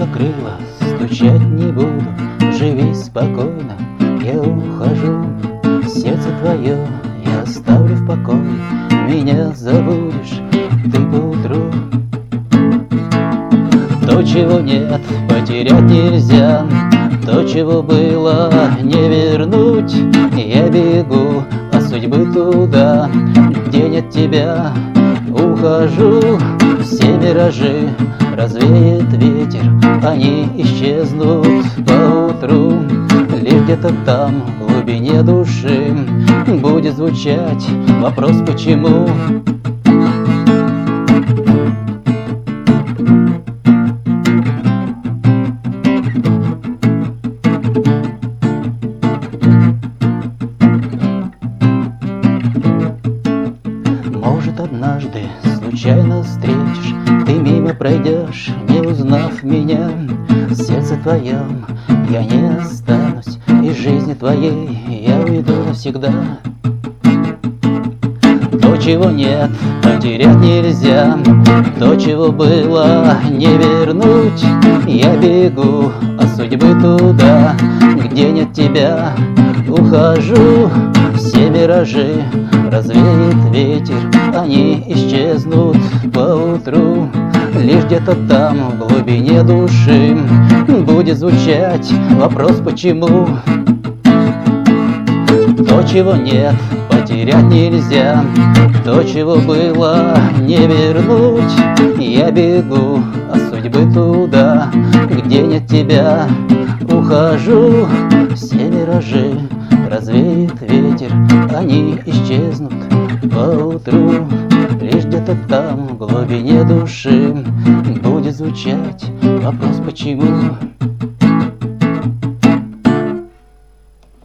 не буду, живи спокойно, я ухожу. Сердце твое я оставлю в покое, меня забудешь ты поутру. То, чего нет, потерять нельзя, то, чего было, не вернуть. Я бегу от судьбы туда, где нет тебя, ухожу. Все миражи развеет ветер, они исчезнут поутру. Лишь где-то там, в глубине души, будет звучать вопрос «почему?». Может, однажды случайно мимо пройдешь, не узнав меня. В сердце твоем я не останусь Из жизни твоей я уйду навсегда. То, чего нет, потерять нельзя. То, чего было, не вернуть. Я бегу от судьбы туда, где нет тебя. Ухожу, все миражи развеет ветер, они исчезнут поутру. Лишь где-то там, в глубине души, будет звучать вопрос «почему?». То, чего нет, потерять нельзя, то, чего было, не вернуть. Я бегу от судьбы туда, где нет тебя, ухожу, все миражи развеет ветер, они исчезнут поутру. Лишь где-то там, в глубине души, будет звучать вопрос «почему?».